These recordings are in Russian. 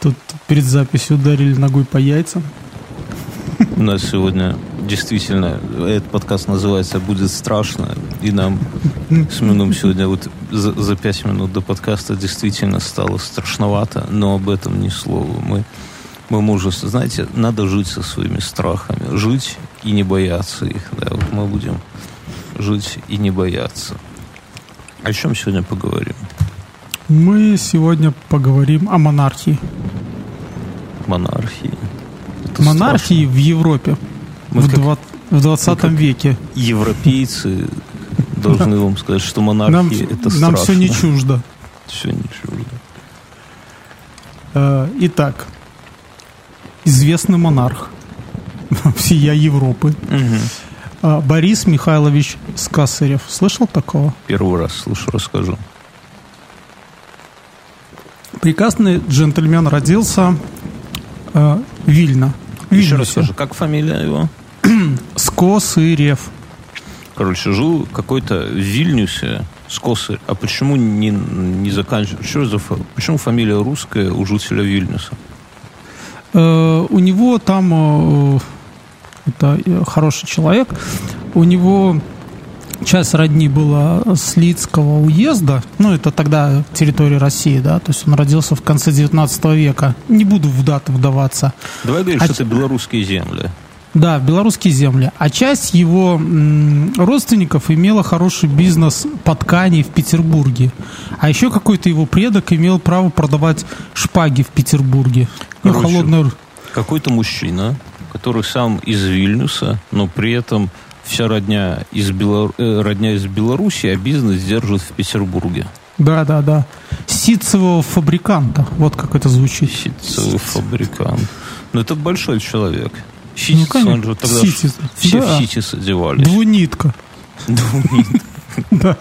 Тут перед записью ударили ногой по яйцам. У нас сегодня действительно этот подкаст называется «Будет страшно», и нам с Мином сегодня вот за, за пять минут до подкаста действительно стало страшновато, но об этом ни слова. Мы, мы мужество. Знаете, надо жить со своими страхами, жить и не бояться их. Да, вот мы будем жить и не бояться. О чем сегодня поговорим? Мы сегодня поговорим о монархии. Монархии. Это монархии страшно. в Европе Мы в, как, в 20 веке. Европейцы должны вам сказать, что монархия нам, это страшно. Нам все не чуждо. Все не чуждо. Э, итак, известный монарх всея Европы. Угу. Борис Михайлович Скасырев. Слышал такого? Первый раз слышу, расскажу. Прекрасный джентльмен родился э, Вильно. Еще раз скажи, как фамилия его? Скосырев. Короче, жил какой-то в Вильнюсе Скосырь. А почему не, не заканчивать? Что за, почему фамилия русская у жителя Вильнюса? Э, у него там... Э, это э, хороший человек. У него часть родни была с Лицкого уезда, ну, это тогда территория России, да, то есть он родился в конце 19 века. Не буду в даты вдаваться. Давай говорить, а... что это белорусские земли. Да, белорусские земли. А часть его родственников имела хороший бизнес по ткани в Петербурге. А еще какой-то его предок имел право продавать шпаги в Петербурге. Ну, Короче, ну, холодную... Какой-то мужчина, который сам из Вильнюса, но при этом вся родня из, Белор... Э, родня из Беларуси, а бизнес держит в Петербурге. Да, да, да. Ситцевого фабриканта. Вот как это звучит. Ситцевый фабрикант. Ну, это большой человек. Ситис, ну, он же тогда Ситис. все да. в ситис одевались. Двунитка. Двунитка. Да.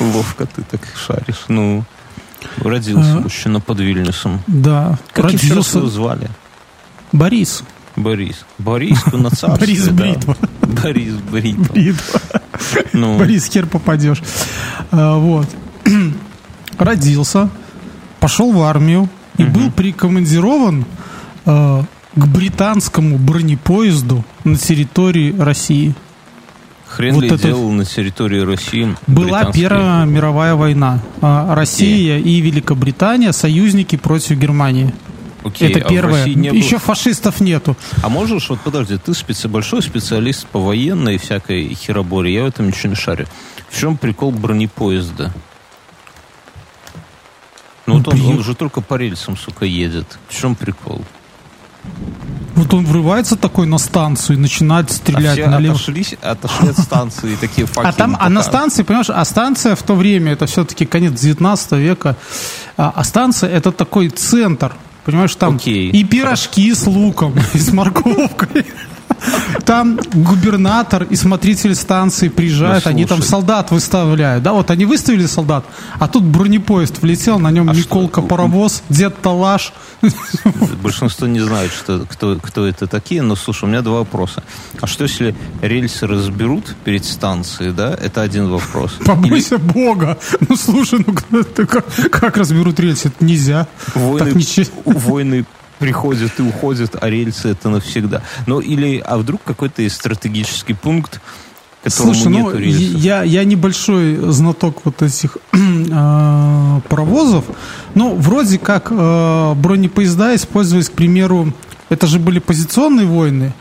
Ловко ты так шаришь. Ну, родился а, мужчина под Вильнюсом. Да. Как родился... его звали? Борис. Борис. Борис Кунацарский. Борис Бритва. Борис Бритва. Бритва. Ну. Борис, хер попадешь. А, вот. Родился, пошел в армию и угу. был прикомандирован э, к британскому бронепоезду на территории России. Хрен вот ли это... делал на территории России Была Первая мировая война. Россия и... и Великобритания союзники против Германии. Окей, это а первое. Не Еще было... фашистов нету. А можешь, вот подожди, ты специ... большой специалист по военной и всякой хероборе, я в этом ничего не шарю. В чем прикол бронепоезда? Ну вот он, он же только по рельсам, сука, едет. В чем прикол? Вот он врывается такой на станцию и начинает стрелять а все налево. Отошли, отошли от станции такие факелы. А там, а на станции, понимаешь, а станция в то время, это все-таки конец 19 века, а, а станция это такой центр Понимаешь, там Окей. и пирожки с луком, и с морковкой. Там губернатор и смотритель станции приезжают, ну, они там солдат выставляют. Да, вот они выставили солдат, а тут бронепоезд влетел, на нем а Николка что? Паровоз, Дед Талаш. Большинство не знает, что, кто, кто это такие, но слушай, у меня два вопроса. А что если рельсы разберут перед станцией, да? Это один вопрос. Побойся Или... Бога! Ну слушай, ну как, как разберут рельсы? Это нельзя. Войны, ничего... войны приходят и уходят, а рельсы это навсегда. Ну или, а вдруг какой-то есть стратегический пункт, Слушай, ну, рельсов? Я, я небольшой знаток вот этих э, паровозов, но вроде как э, бронепоезда использовались, к примеру, это же были позиционные войны,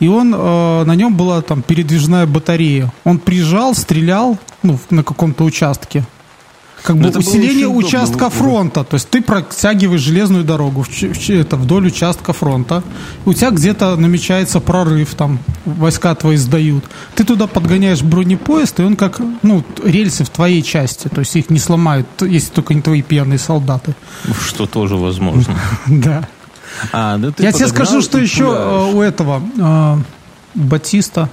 и он, э, на нем была там передвижная батарея. Он приезжал, стрелял ну, на каком-то участке, как бы усиление участка удобно. фронта. То есть ты протягиваешь железную дорогу в, в, это, вдоль участка фронта. У тебя где-то намечается прорыв, там войска твои сдают. Ты туда подгоняешь бронепоезд, и он как ну, рельсы в твоей части. То есть их не сломают, если только не твои пьяные солдаты. Что тоже возможно. Да. А, ну Я тебе скажу, что еще э, у этого э, Батиста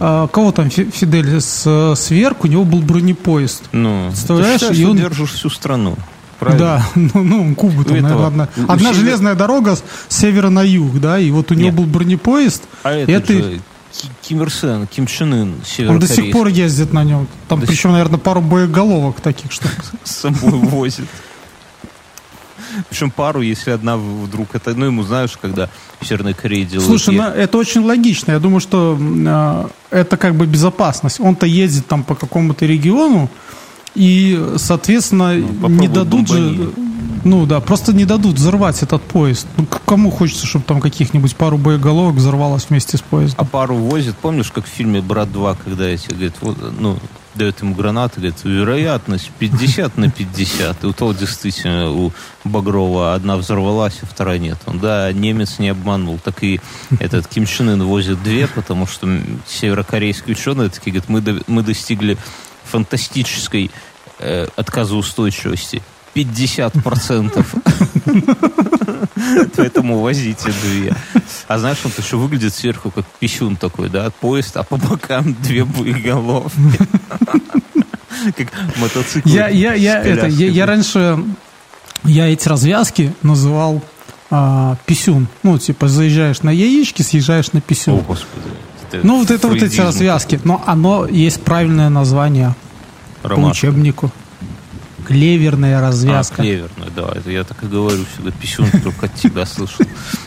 а, кого там Фидель с, сверху, у него был бронепоезд. Ну, Представляешь? Ты считаешь, и он держишь всю страну. Правильно? Да, ну, ну Кубу там, наверное, одна, одна железная дорога с севера на юг, да, и вот у него Нет. был бронепоезд. А это, это... Же Ким Ир Сен, Ким Чен Ын, Он до сих пор ездит на нем. Там До причем, наверное, пару боеголовок таких, что... с собой возит. Причем пару, если одна вдруг это, ну ему знаешь, когда в Северной Корее делают. Слушай, ну, это очень логично. Я думаю, что а, это как бы безопасность. Он-то ездит там по какому-то региону, и, соответственно, Ну, не дадут же... бомбани. Ну да, просто не дадут взорвать этот поезд. Ну, кому хочется, чтобы там каких-нибудь пару боеголовок взорвалось вместе с а поездом? пару возит, помнишь, как в фильме «Брат 2», когда эти, говорит, вот, ну, дает ему гранаты, говорит, вероятность 50 на 50. И у того действительно, у Багрова одна взорвалась, а вторая нет. Он, да, немец не обманул. Так и этот Ким Чен Ын возит две, потому что северокорейские ученые такие говорят, мы, до- мы достигли фантастической э, отказоустойчивости. 50%. Поэтому возите две. А знаешь, он еще выглядит сверху как пищун такой, да, поезд, а по бокам две боеголовки. Как мотоцикл. Я, я, я, это, я, я раньше я эти развязки называл а, писюн. Ну, типа, заезжаешь на яички, съезжаешь на О, писюн. господи. Ну, вот это вот эти развязки. Но оно есть правильное название такой. по Ромашка. учебнику. Клеверная А, развязка. клеверная, да, это я так и говорю всегда, писюн только от тебя слышал.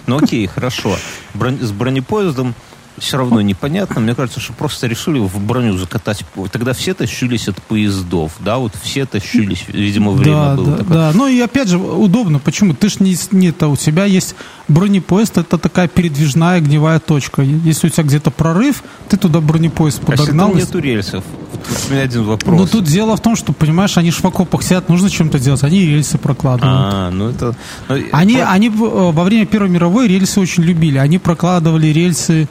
Ну окей, хорошо. С бронепоездом все равно непонятно. Мне кажется, что просто решили в броню закатать. Тогда все тащились от поездов, да, вот все тащились, видимо, время да, было да, такое. да. Ну и опять же, удобно. Почему? Ты ж не, не это, у тебя есть бронепоезд, это такая передвижная огневая точка. Если у тебя где-то прорыв, ты туда бронепоезд А если подогнал. там нету рельсов? Вот у меня один вопрос. Но тут дело в том, что, понимаешь, они ж в окопах сидят, нужно чем-то делать. Они рельсы прокладывают. А, ну это... ну, Они, они э, во время Первой мировой рельсы очень любили. Они прокладывали рельсы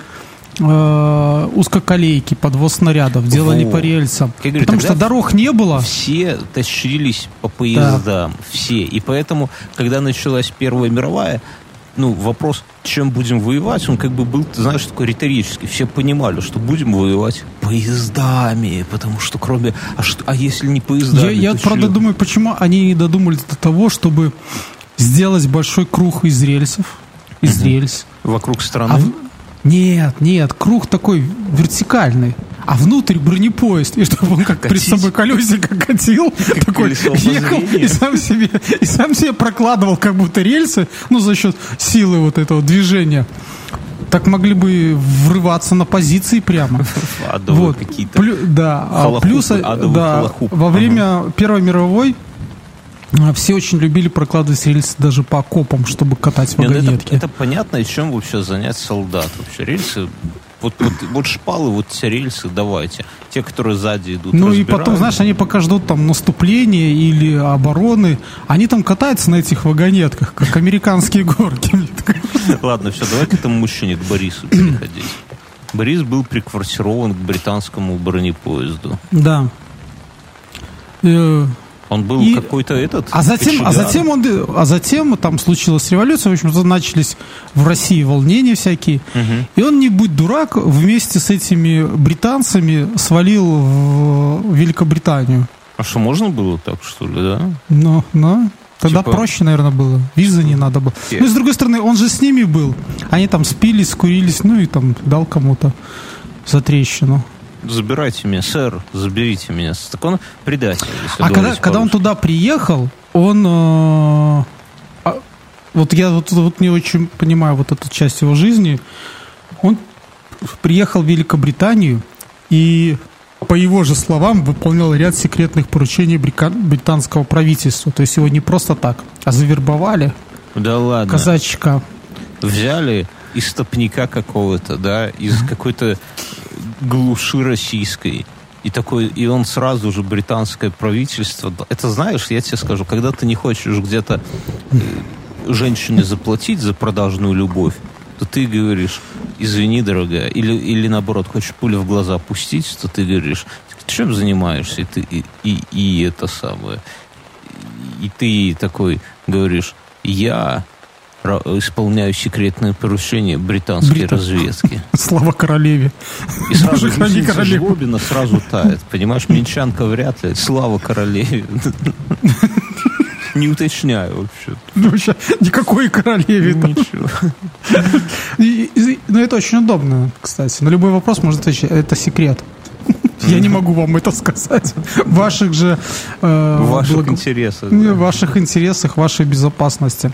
э, узкоколейки, подвоз снарядов, делали Во. по рельсам. Я говорю, Потому что дорог не было. все тащились по поездам, все. И поэтому, когда началась Первая мировая, ну, вопрос, чем будем воевать, он как бы был, ты знаешь, такой риторический. Все понимали, что будем воевать поездами, потому что кроме... А, что, а если не поездами? Я, я правда чё? думаю, почему они не додумались до того, чтобы сделать большой круг из рельсов. Из рельс. Вокруг А страны? в- Нет, нет, круг такой вертикальный. А внутрь бронепоезд, и чтобы он как перед собой колесико катил, такой колесо ехал и сам себе и сам себе прокладывал как будто рельсы, ну за счет силы вот этого движения. Так могли бы врываться на позиции прямо. Адовые Вот. какие-то. Плю- да, а плюс, э, да, во время Первой мировой все очень любили прокладывать рельсы даже по окопам, чтобы катать ну это, вагонетки. это понятно, и чем вообще занять солдат вообще. Рельсы, вот, вот, вот шпалы, вот все рельсы давайте. Те, которые сзади идут, Ну и потом, знаешь, они пока ждут там наступления или обороны, они там катаются на этих вагонетках, как американские горки. Ладно, все, давай к этому мужчине, к Борису переходить. Борис был приквартирован к британскому бронепоезду. Да. Он был И- какой-то этот... А затем, а затем он, а затем там случилась революция, в общем-то начались в России волнения всякие, Мгм. и он не будь дурак вместе с этими британцами свалил в Великобританию. А что, можно было так, что ли, да? Но, но тогда Типа- проще, наверное, было. Визы не надо было. Те- Ну и с другой стороны, он же с ними был. Они там спились, скурились, ну и там дал кому-то за трещину. Забирайте меня, сэр, заберите меня. Так он предатель. А когда, когда он туда приехал, он... э, а, вот я вот, вот не очень понимаю вот эту часть его жизни. Он приехал в Великобританию и, по его же словам, выполнял ряд секретных поручений британского правительства. То есть его не просто так, а завербовали Да ладно. казачка. взяли из топника какого-то, да, из какой-то глуши российской. И такой, и он сразу же британское правительство. Это знаешь, я тебе скажу, когда ты не хочешь где-то э, женщине заплатить за продажную любовь, то ты говоришь, извини, дорогая, или, или наоборот, хочешь пулю в глаза пустить, то ты говоришь, чем занимаешься? И, ты, и, и, и это самое. И ты такой говоришь, я исполняю секретное поручение британской Брита- разведки. Слава королеве. И сразу королеву. Жлобина сразу тает. Понимаешь, Минчанка вряд ли. Слава королеве. Не уточняю вообще. Ну, вообще, никакой королеве. там. Ничего. И- и- Ну, это очень удобно, кстати. На любой вопрос можно отвечать. Это секрет. Я не могу вам это сказать. Ваших же... э, ваших благо- интересах. Да. В ваших интересах, вашей безопасности.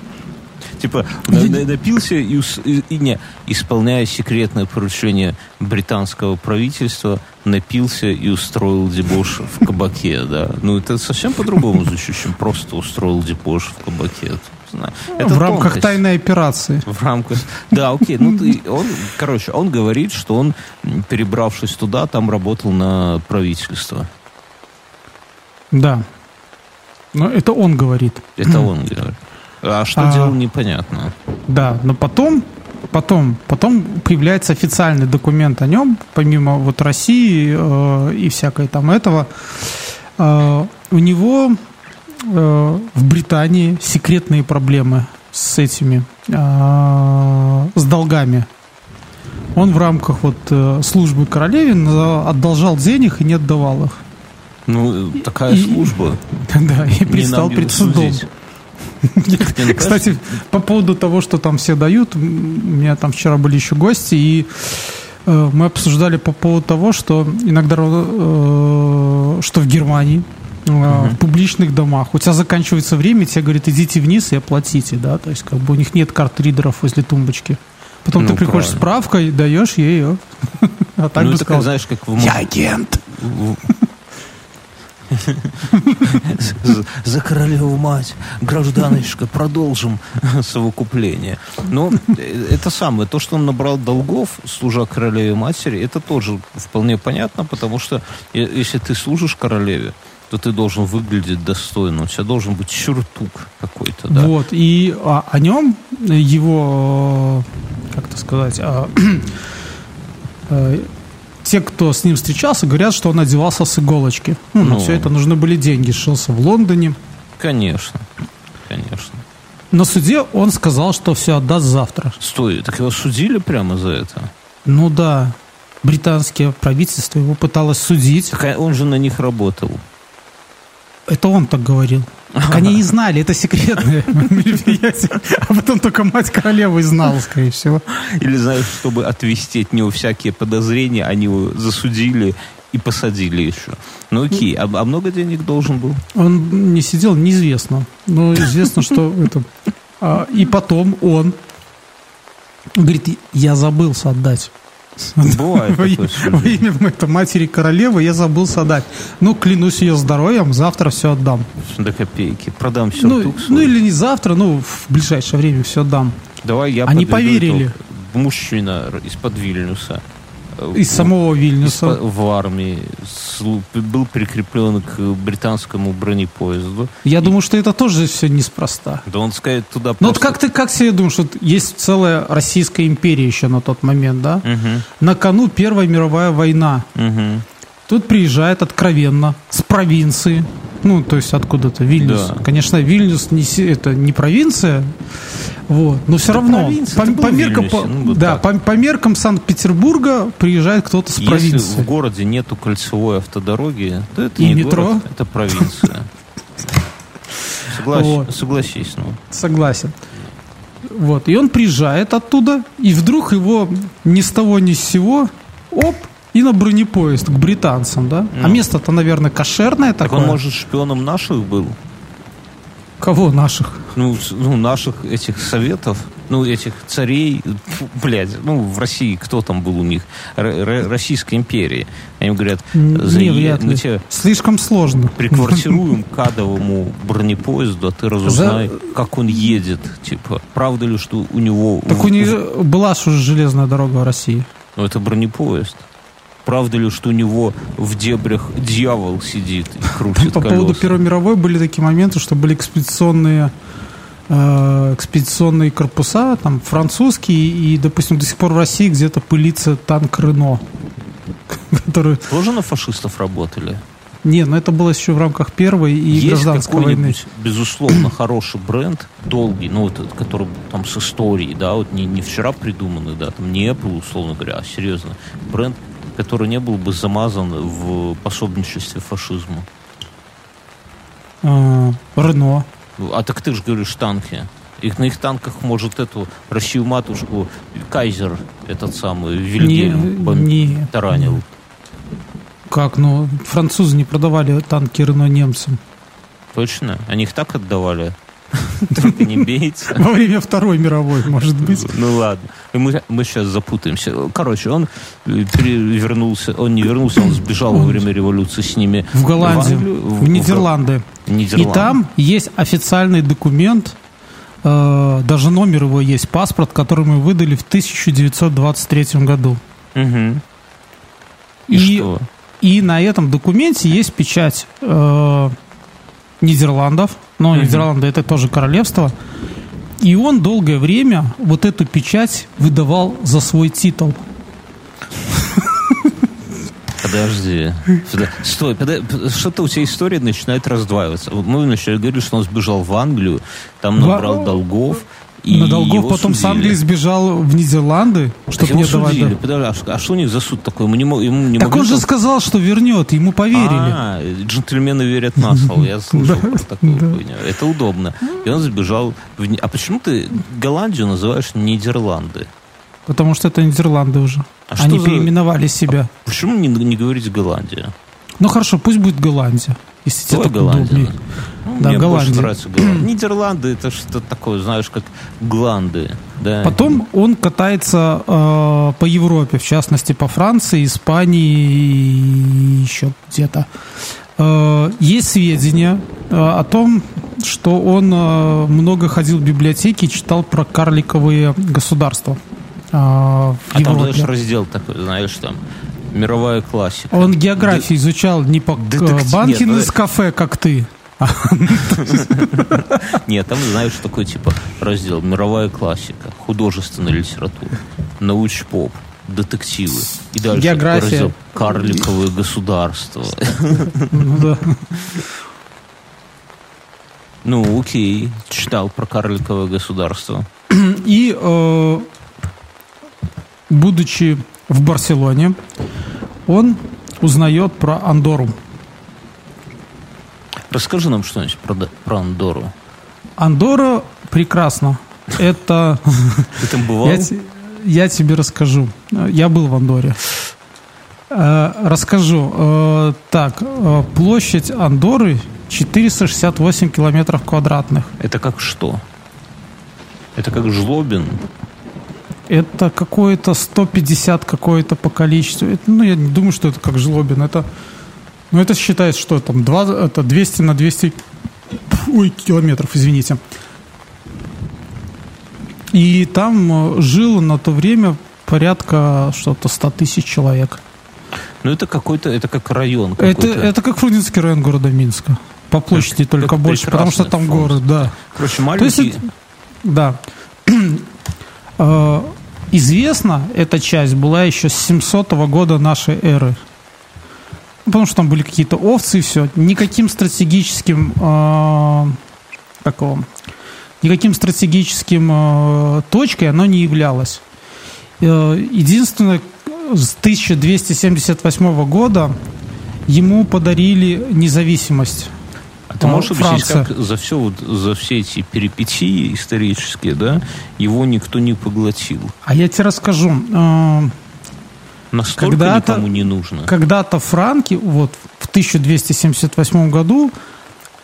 Типа, на- на- напился и, и- не, исполняя секретное поручение британского правительства, напился и устроил дебош в кабаке, да. Ну, это совсем по-другому звучит, чем просто устроил дебош в кабаке. Знаю. Это в рамках тонкость. тайной операции. В рамках... Да, окей. Ну, ты- он, короче, он говорит, что он, перебравшись туда, там работал на правительство. Да. Но это он говорит. Это он говорит. А что А. делал, непонятно. Да, но потом, потом, потом появляется официальный документ о нем, помимо вот России э, и всякой там этого. Э, у него э, в Британии секретные проблемы с этими, э, с долгами. Он в рамках вот э, службы королевин одолжал денег и не отдавал их. Ну, такая И- служба. Да, и предстал перед судом. судить. Ну, Кстати, по поводу того, что там все дают, у меня там вчера были еще гости, и э, мы обсуждали по поводу того, что иногда, э, что в Германии, э, в публичных домах, у тебя заканчивается время, тебе говорят, идите вниз и оплатите, да, то есть как бы у них нет карт ридеров возле тумбочки. Потом Ну, ты приходишь правильно. с справкой, даешь ей ее. А так ну, бы это как, сказал, знаешь, как в я агент. В- За- королеву мать, гражданочка, продолжим совокупление. Но э, это самое, то, что он набрал долгов, служа королеве матери, это тоже вполне понятно, потому что э, если ты служишь королеве, то ты должен выглядеть достойно, у тебя должен быть сюртук какой-то, да? Вот, и а, о нем, его, э, как это сказать, а, э, те, кто с ним встречался, говорят, что он одевался с иголочки. Ну, на Ну. все это нужны были деньги. Шился в Лондоне. Конечно, конечно. На суде он сказал, что все отдаст завтра. Стой, так его судили прямо за это? Ну да, британское правительство его пыталось судить. Так а он же на них работал. Это он так говорил. Они не знали, это секретное мероприятие. А потом только мать королевы знала, скорее всего. Или, знаешь, чтобы отвести от него всякие подозрения, они его засудили и посадили еще. Ну окей, а, а много денег должен был? Он не сидел, неизвестно. Но известно, что это... А, И потом он говорит, я забылся отдать. Бывает Во имя, во это матери королевы я забылся отдать. Ну, клянусь ее здоровьем, завтра все отдам. До копейки. Продам Ну, сюртук ну свой. или не завтра, ну, в ближайшее время все отдам. Давай я Они поверили. итог. Мужчина из-под Вильнюса. Из самого из- Вильнюса. в армии был прикреплен к британскому бронепоезду. Я думаю, что это тоже все неспроста. Да он сказать туда Ну вот как ты как себе думаешь, вот есть целая Российская империя еще на тот момент, да? Мгм, На кону Первая мировая война. мгм. Тут приезжает откровенно с провинции. Ну, то есть откуда-то Вильнюс. Да. Конечно, Вильнюс не, это не провинция, вот, но все Да равно по, это по меркам, Вильнюсе, по- ну, вот да, так. по, по меркам Санкт-Петербурга приезжает кто-то с Если провинции. в городе нету кольцевой автодороги, то это И не метро. город, это провинция. Соглась- Вот. Согласись, ну. Согласен. Вот, и он приезжает оттуда, и вдруг его ни с того ни с сего, оп, и на бронепоезд к британцам, да? А Ну. место-то, наверное, кошерное Так такое. он, может, шпионом наших был? Кого наших? Ну, ну, наших этих советов, ну, этих царей, фу, блядь, ну, в России кто там был у них? Р- Р- Российской империи. Они говорят, за не, вряд ли. тебя Слишком сложно. приквартируем к адовому бронепоезду, а ты разузнай, как он едет. Типа, правда ли, что у него... Так у них была же железная дорога в России. Ну, это бронепоезд. Правда ли, что у него в дебрях дьявол сидит и крутит По колеса? поводу Первой мировой были такие моменты, что были экспедиционные э, экспедиционные корпуса, там французские, и, допустим, до сих пор в России где-то пылится танк Рено, который... Тоже на фашистов работали? Не, но это было еще в рамках Первой и Есть гражданской войны. безусловно, хороший бренд, долгий, ну, вот, который там с историей, да, вот не, не вчера придуманный, да, там не Apple, условно говоря, а серьезно, бренд, который не был бы замазан в пособничестве фашизму. Э, Рено. А так ты же говоришь танки. Их на их танках может эту Россию матушку Кайзер этот самый Вильгельм бом- не, таранил. Как, ну, французы не продавали танки Рено немцам. Точно? Они их так отдавали? Только не бейте. Во время Второй мировой, может быть. Ну ладно. Мы, мы сейчас запутаемся. Короче, он э, перевернулся, он не вернулся, он сбежал во время революции с ними В Голландию, Англию, в Нидерланды. в Нидерланды. И там есть официальный документ, э, даже номер его есть, паспорт, который мы выдали в 1923 году. Мгм. И, И- что? И на этом документе есть печать э, Нидерландов, но Мгм. Нидерланды это тоже королевство. И он долгое время вот эту печать выдавал за свой титул. Подожди. Подо- Стой, подо- что-то у тебя история начинает раздваиваться. Мы вначале говорили, что он сбежал в Англию, там набрал долгов. И На долгов потом с судили. Англии сбежал в Нидерланды, чтобы Его не давать. судили. Подожди, а что- а что у них за суд такой? Мы не, ему не Так он же там- сказал, что вернет, ему поверили. А, джентльмены верят на слово. Я слышал про такую хуйню. Это удобно. И он сбежал. В... А почему ты Голландию называешь Нидерланды? Потому что это Нидерланды уже. А Они за- переименовали себя. Почему не, не говорить Голландия? Ну хорошо, пусть будет Голландия. Если так Голландия. удобнее. Ну, Да, мне Голландия. больше нравится Голландия. Нидерланды это что-то такое, знаешь, как гланды. Да. Потом он катается э, по Европе, в частности по Франции, Испании и еще где-то. Э, есть сведения э, о том, что он э, много ходил в библиотеки и читал про карликовые государства э, в А там, Европе. знаешь, раздел такой, знаешь, там мировая классика. Он географию изучал не по Детектив- Банкин нет, из кафе, как ты. Нет, там, знаешь, такой типа раздел мировая классика, художественная литература, науч-поп, детективы. И дальше География. раздел карликовые государства. Ну да. Ну, окей, читал про карликовое государство. И э, будучи в Барселоне, он узнает про Андору. Расскажи нам что-нибудь про, про Андору. Андора прекрасно. Это Ты там бывал? я, я тебе расскажу. Я был в Андоре. Э, Расскажу. Э, Так, э, площадь Андоры 468 километров квадратных. Это как что? Это как жлобин? Это какое-то 150 какое-то по количеству. Это, ну, я не думаю, что это как жлобин. Это, ну, это считается, что там два, это 200 на 200 ой, километров, извините. И там э, жило на то время порядка что-то 100 тысяч человек. Ну, это какой-то, это как район Это, какой-то. это как Фрунзенский район города Минска. По площади Как- только как больше, потому что там город, да. Короче, То есть маленький... это- да. Известна эта часть была еще с 700 года нашей эры. Ну, Потому что там были какие-то овцы и все. Никаким стратегическим э, как никаким стратегическим э, точкой оно не являлось. Э, Единственное, с 1278 года ему подарили независимость. А ты можешь объяснить, Франция. как за все вот, за все эти перипетии исторические, да, его никто не поглотил? А я тебе расскажу. Э, Настолько Когда-то- никому не нужно. Когда-то франки, вот в 1278 году,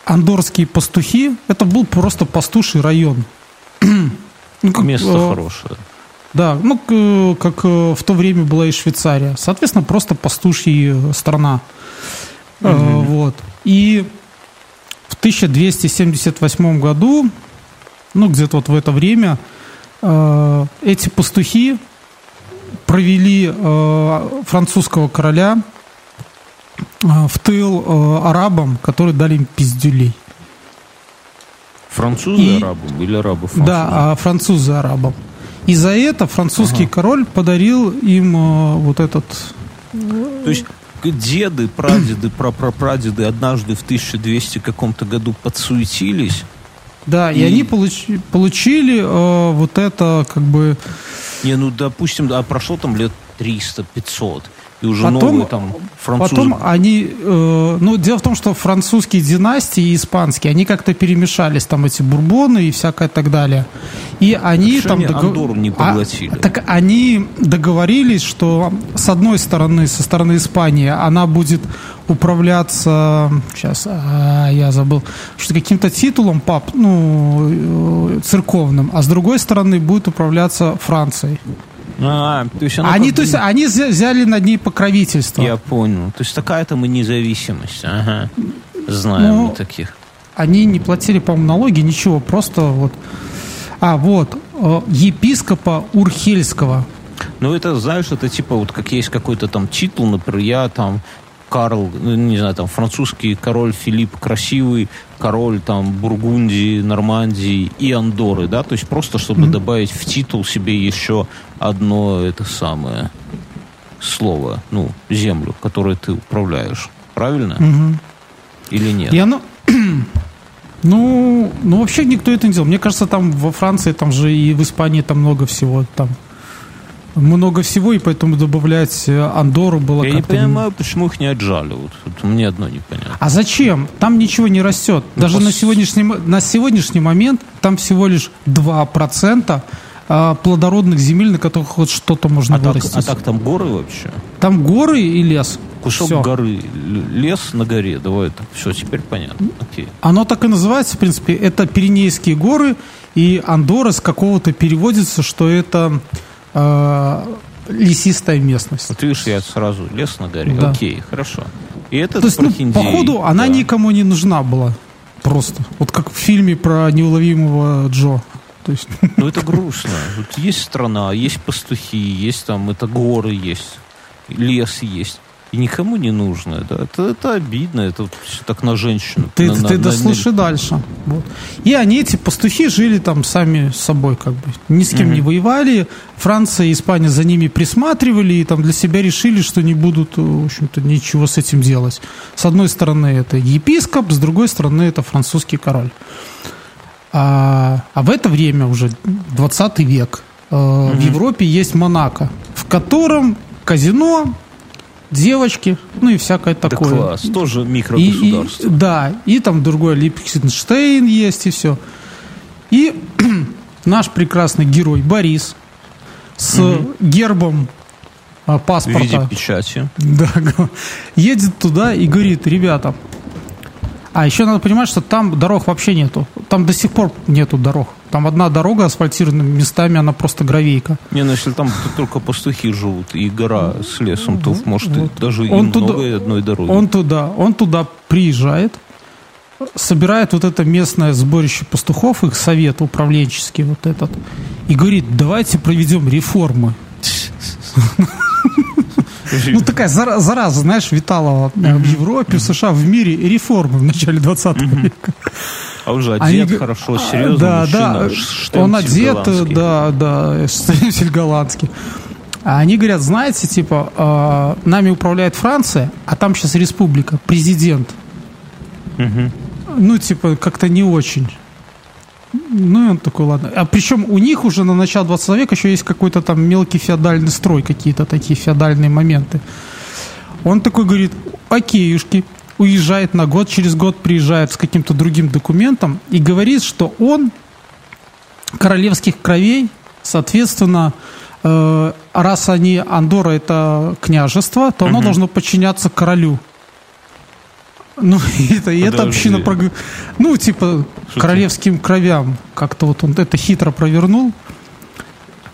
андорские пастухи, это был просто пастуший район. Ну, как, Место э, хорошее. Да, ну, к- как э, в то время была и Швейцария. Соответственно, просто пастушья э, страна. Э, Вот. И 1278 году, ну, где-то вот в это время, э, эти пастухи провели э, французского короля э, в тыл э, арабам, которые дали им пиздюлей. Французы И- арабы или арабы французы? Да, а французы арабам. И за это французский король подарил им э, вот этот... То есть деды, прадеды, прапрапрадеды однажды в 1200 каком-то году подсуетились. Да, и, И- они получи- получили э, вот это как бы... Не, ну, допустим, а прошло там лет 300-500. И уже Потом- новые там французы. Потом они, э, ну, дело в том, что французские династии и испанские, они как-то перемешались, там эти бурбоны и всякое так далее. И они Почему там... они не А, поглотили? так они договорились, что с одной стороны, со стороны Испании, она будет управляться, сейчас, а, я забыл, что каким-то титулом пап, ну, э, церковным, а с другой стороны будет управляться Францией. А, то есть Они, то есть, они взя- взяли над ней покровительство. Я понял. То есть такая там и независимость. Ага. Знаем Ну, мы таких. Они не платили, по-моему, налоги, ничего, просто вот. А, вот, э, епископа Урхельского. Ну, это, знаешь, это типа вот как есть какой-то там титул, например, я там Карл, ну, не знаю, там французский король Филипп Красивый, король там Бургундии, Нормандии и Андоры, да, то есть просто чтобы добавить в титул себе еще одно это самое слово, ну, землю, которой ты управляешь. Правильно? Мгм. Или нет? И оно... Ну, ну, вообще никто это не делал. Мне кажется, там во Франции, там же и в Испании там много всего. Там много всего, и поэтому добавлять э, Андору было Я не как-то... понимаю, почему их не отжали. Вот, вот мне одно непонятно. А зачем? Там ничего не растет. Ну, Даже пос- на, сегодняшний, на сегодняшний момент там всего лишь 2% а, плодородных земель, на которых хоть что-то можно А так, вырастить. а так там горы вообще? Там горы и лес. Кусок Всё. горы, лес на горе. Давай так. Все, теперь понятно. Окей. Оно так и называется, в принципе. Это Пиренейские горы, и Андора с какого-то переводится, что это э, лесистая местность. Вот видишь, я сразу лес на горе. Да. Окей, хорошо. И это То есть, ну, Прохиндей, походу, она да. никому не нужна была. Просто. Вот как в фильме про неуловимого Джо. То есть, Ну, это грустно. Вот есть страна, есть пастухи, есть там, это горы есть, лес есть. И никому не нужно. Это, это, это обидно, это так на женщину. ты, на, ты на- дослушай дальше. Вот. И они, эти пастухи, жили там сами с собой, как бы. Ни с кем Мгм. не воевали. Франция и Испания за ними присматривали и там для себя решили, что не будут, э, в общем-то, ничего с этим делать. С одной стороны, это епископ, с другой стороны, это французский король. А, а в это время уже 20 век э, в Европе есть Монако, в котором казино, девочки, ну и всякое Да такое. класс, тоже И- и- микрогосударство. да, и там другой Липксенштейн есть, и все. И наш прекрасный герой Борис с гербом а, в виде паспорта печати. да, едет туда и говорит, ребята, а еще надо понимать, что там дорог вообще нету. Там до сих пор нету дорог. Там одна дорога асфальтирована, местами она просто гравейка. Не, ну если там только пастухи живут и гора с лесом, то может Вот. даже Он и туда- много одной дороги. Он туда, он туда приезжает, собирает вот это местное сборище пастухов, их совет управленческий вот этот, и говорит, давайте проведем реформы. Ну, такая зара- зараза, знаешь, витала в Европе, в США, в мире реформы в начале 20 века. А он же Они одет г- хорошо, а, серьезно, да, мужчина, да, штемпель он одет, э, голландский. да, да, штемпель голландский. А они говорят, знаете, типа, э, нами управляет Франция, а там сейчас республика, президент. Мгм. Ну, типа, как-то не очень. Ну, и он такой, ладно. А причем у них уже на начало 20 века еще есть какой-то там мелкий феодальный строй, какие-то такие феодальные моменты. Он такой говорит, окейушки, уезжает на год, через год приезжает с каким-то другим документом и говорит, что он королевских кровей, соответственно, э, раз они, Андора это княжество, то оно Мгм. должно подчиняться королю. Ну, это, и эта община, прог- ну, типа, Что королевским кровям. Как-то вот он это хитро провернул.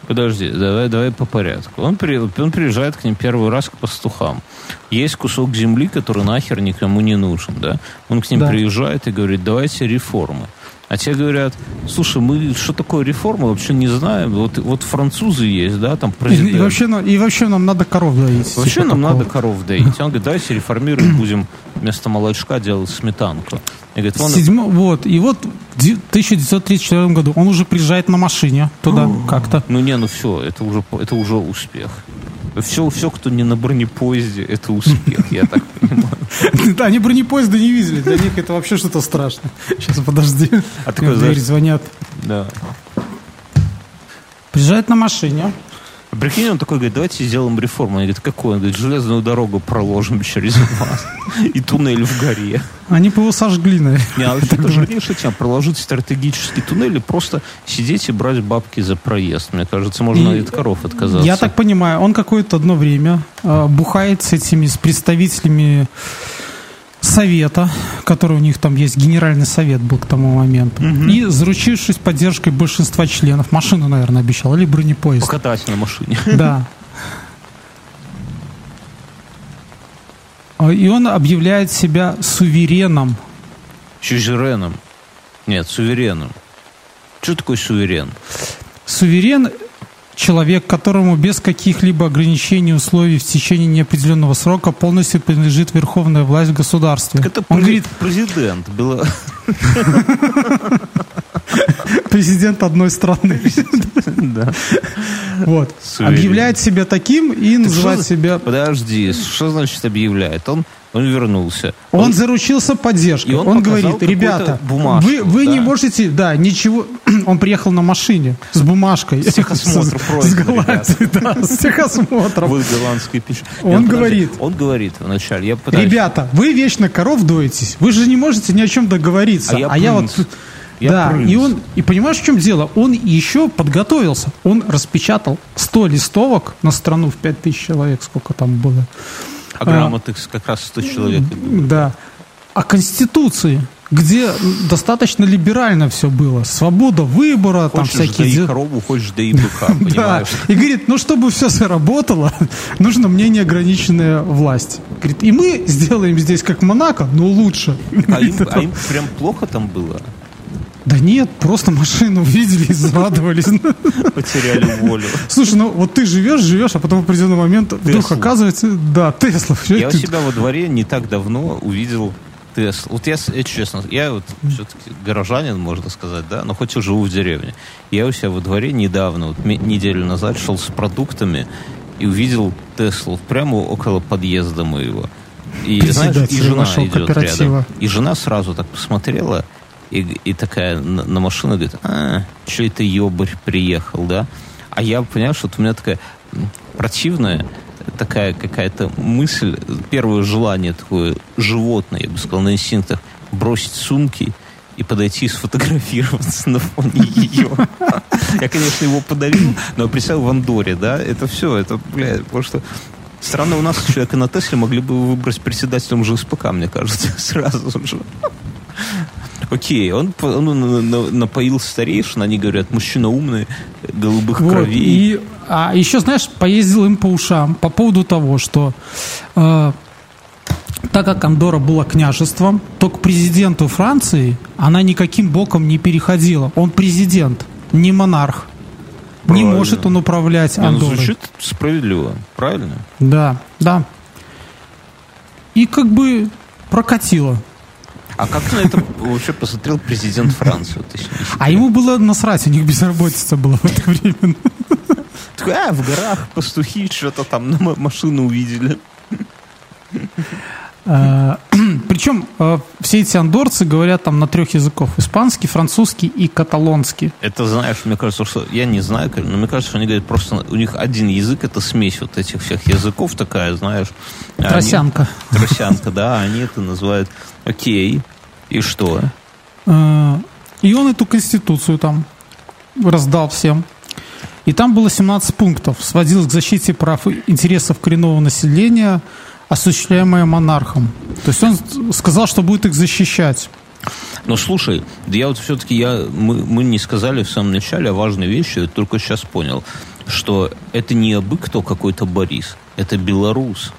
Подожди, давай, давай по порядку. Он, при, он приезжает к ним первый раз к пастухам. Есть кусок земли, который нахер никому не нужен, да? Он к ним Да. приезжает и говорит, давайте реформы. А те говорят, слушай, мы что такое реформа вообще не знаем. Вот, вот французы есть, да, там И, президент. и вообще, на- и вообще нам надо коров доить. Вообще типа нам такого. надо коров доить. Он говорит, давайте реформируем, будем вместо молочка делать сметанку. И говорит, вон, Седьмо- вот, и вот в ди- 1934 году он уже приезжает на машине туда как-то. ну не, ну все, это уже, это уже успех. Все, все, кто не на бронепоезде, это успех, я так понимаю. Да, они бронепоезда не видели, для них это вообще что-то страшное. Сейчас, подожди. А такой, дверь звонят. да. Приезжает на машине, прикинь, он такой говорит, давайте сделаем реформу. Они говорят, какую? Он говорит, железную дорогу проложим через вас. И туннель в горе. Они бы его сожгли, наверное. Не, а вообще это же меньше тем, проложить стратегический туннель и просто сидеть и брать бабки за проезд. Мне кажется, можно И от коров отказаться. Я так понимаю, он какое-то одно время э, бухает с этими, с представителями совета, который у них там есть, генеральный совет был к тому моменту. И заручившись поддержкой большинства членов, машину, наверное, обещал, или бронепоезд. Покатать на машине. Да. А, И он объявляет себя сувереном. Сюзереном. Нет, сувереном. Что такое суверен? Суверен – человек, которому без каких-либо ограничений условий в течение неопределенного срока полностью принадлежит верховная власть в государстве. Так это Он говорит, президент. Бело- президент одной страны. Да. Вот. Объявляет себя таким и называет себя... Подожди, что значит объявляет? Он, он вернулся. Он заручился поддержкой. И он Он, говорит, ребята, бумажку, вы, вы да. не можете, да, ничего. Он приехал на машине с бумажкой. С техосмотра С- пройдено, С Голландии, да, с техосмотром. Вот голландская пища. Он Нет, говорит. Он говорит вначале. Я пытаюсь... Ребята, вы вечно коров доитесь. Вы же не можете ни о чем договориться. А я вот... Я да, принц. и он, и понимаешь, в чем дело? Он еще подготовился. Он распечатал 100 листовок на страну в 5000 человек, сколько там было. А грамотных как раз 100 человек. Да. О Конституции, где достаточно либерально все было. Свобода выбора, там Хочешь всякие... дои дела. корову, хочешь дои быка, Да. понимаешь? И говорит, ну чтобы все заработало, нужно мне неограниченная власть. Говорит, и мы сделаем здесь как Монако, но лучше. А а им прям плохо там было? Да нет, просто машину увидели и зарадовались. Потеряли волю. Слушай, ну вот ты живешь, живешь, а потом в определенный момент вдруг Тесла. оказывается, да, Тесла. Я у Ты- себя во дворе не так давно увидел Теслу. Вот я, я честно, я вот все-таки горожанин, можно сказать, да, но хоть и живу в деревне. Я у себя во дворе недавно, вот неделю назад, шел с продуктами и увидел Теслу прямо около подъезда моего. И, знаешь, и жена идет рядом. И жена сразу так посмотрела и, и такая на, на машину говорит, а, что это ебарь приехал, да? А я, понимаешь, вот у меня такая противная такая какая-то мысль, первое желание такое животное, я бы сказал, на инстинктах, бросить сумки и подойти и сфотографироваться на фоне ее. Я, конечно, его подарил, но представил в Андоре, да, это все, это, бля, потому что Странно, у нас человека на Тесле могли бы выбрать председателем ЖСПК, мне кажется, сразу же. Окей, он, он на- напоил старейшин, они говорят, мужчина умный, голубых Вот, кровей. И, а еще, знаешь, поездил им по ушам по поводу того, что э, так как Андора была княжеством, то к президенту Франции она никаким боком не переходила. Он президент, не монарх. Не Правильно. может он управлять Не, ну, Андорой. звучит справедливо, правильно? Да, да. И как бы прокатило. А как на это вообще посмотрел президент Франции? А ему было насрать, у них безработица была в это время. Такой, а, в горах пастухи что-то там на машину увидели. Причем э, все эти андорцы говорят там на трех языков. Испанский, французский и каталонский. Это, знаешь, мне кажется, что... Я не знаю, но мне кажется, что они говорят просто... У них один язык, это смесь вот этих всех языков такая, знаешь. А они- Тросянка. Тросянка, да, они это называют окей. И что? Э, И он эту конституцию там раздал всем. И там было 17 пунктов. Сводилось к защите прав и интересов коренного населения, осуществляемое монархом. То есть он сказал, что будет их защищать. Но слушай, да я вот все-таки я, мы, мы не сказали в самом начале о важной вещи, я только сейчас понял, что это не абы кто какой-то Борис, это белорус.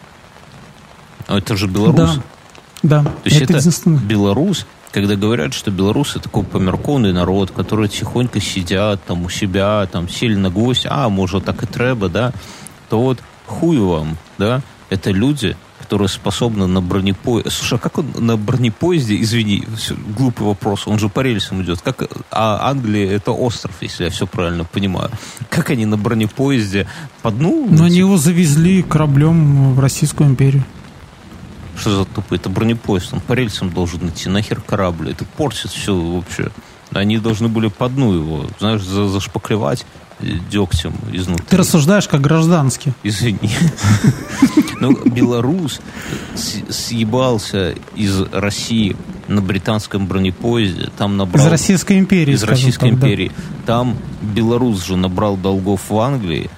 А Это же белорус. Да. Да, То есть это, единственное. белорус, когда говорят, что белорусы такой померкованный народ, которые тихонько сидят там у себя, там сели на гвоздь, а, может, так и треба, да, то вот хуй вам, да, это люди, которые способны на бронепоезде... Слушай, а как он на бронепоезде, извини, глупый вопрос, он же по рельсам идет, как... А Англия это остров, если я все правильно понимаю. Как они на бронепоезде по дну... Но они его завезли кораблем в Российскую империю. Что за тупо? Это бронепоезд, он по рельсам должен идти. Нахер корабль? Это портит все вообще. Они должны были по дну его, знаешь, за- зашпаклевать дегтем изнутри. Ты рассуждаешь как гражданский. Извини. Ну, белорус съебался из России на британском бронепоезде. Там набрал... Из Российской империи, Из Российской так, да. империи. Там белорус же набрал долгов в Англии,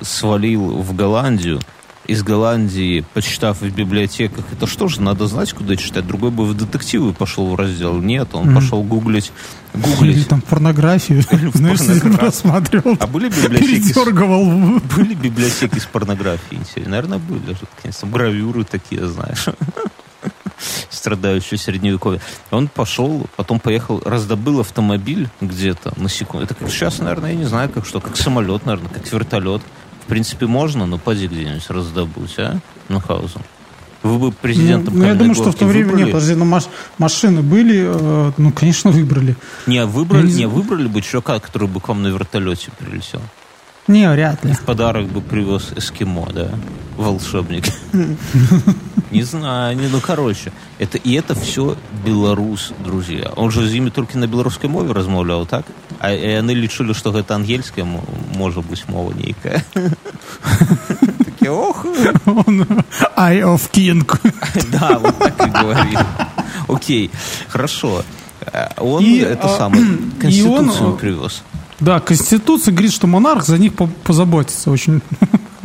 свалил в Голландию. Из Голландии, почитав в библиотеках, это что же, надо знать, куда читать. Другой бы в детективы пошел в раздел. Нет, он Мгм. пошел гуглить. Или Гуглить. там порнографию. Порнографию. рассматривал. А были библиотеки с Передергивал. были библиотеки с порнографией? Наверное, были. Конечно, гравюры такие, знаешь. Страдающие средневековье. Он пошел, потом поехал, раздобыл автомобиль где-то на секунду. Это как сейчас, наверное, я не знаю, как что, как самолет, наверное, как вертолет. В принципе, можно, но поди где-нибудь раздобыть, а? Мюнхгаузен. Вы бы президентом Ну, я Каменной думаю, что в то время выбрали? нет, подожди, ну маш- машины были, э, ну, конечно, выбрали. Не, выбрали, Я не не, выбрали бы чувака, который бы к вам на вертолете прилетел. Не, вряд ли. В подарок бы привез эскимо, да? Волшебник. Не знаю, не, ну короче. Это, и это все белорус, друзья. Он же з імі толькі на беларускай мове размаўляў, так? А і яны лічылі, што гэта ангельская мо- можа быць мова нейкая. Такі, ох, Он Eye of King. да, вот так и говорил. Окей, хорошо. А Он И, это а, самое, и он, конституцию а, привез. Да, Конституция говорит, что монарх за них по- позаботится очень.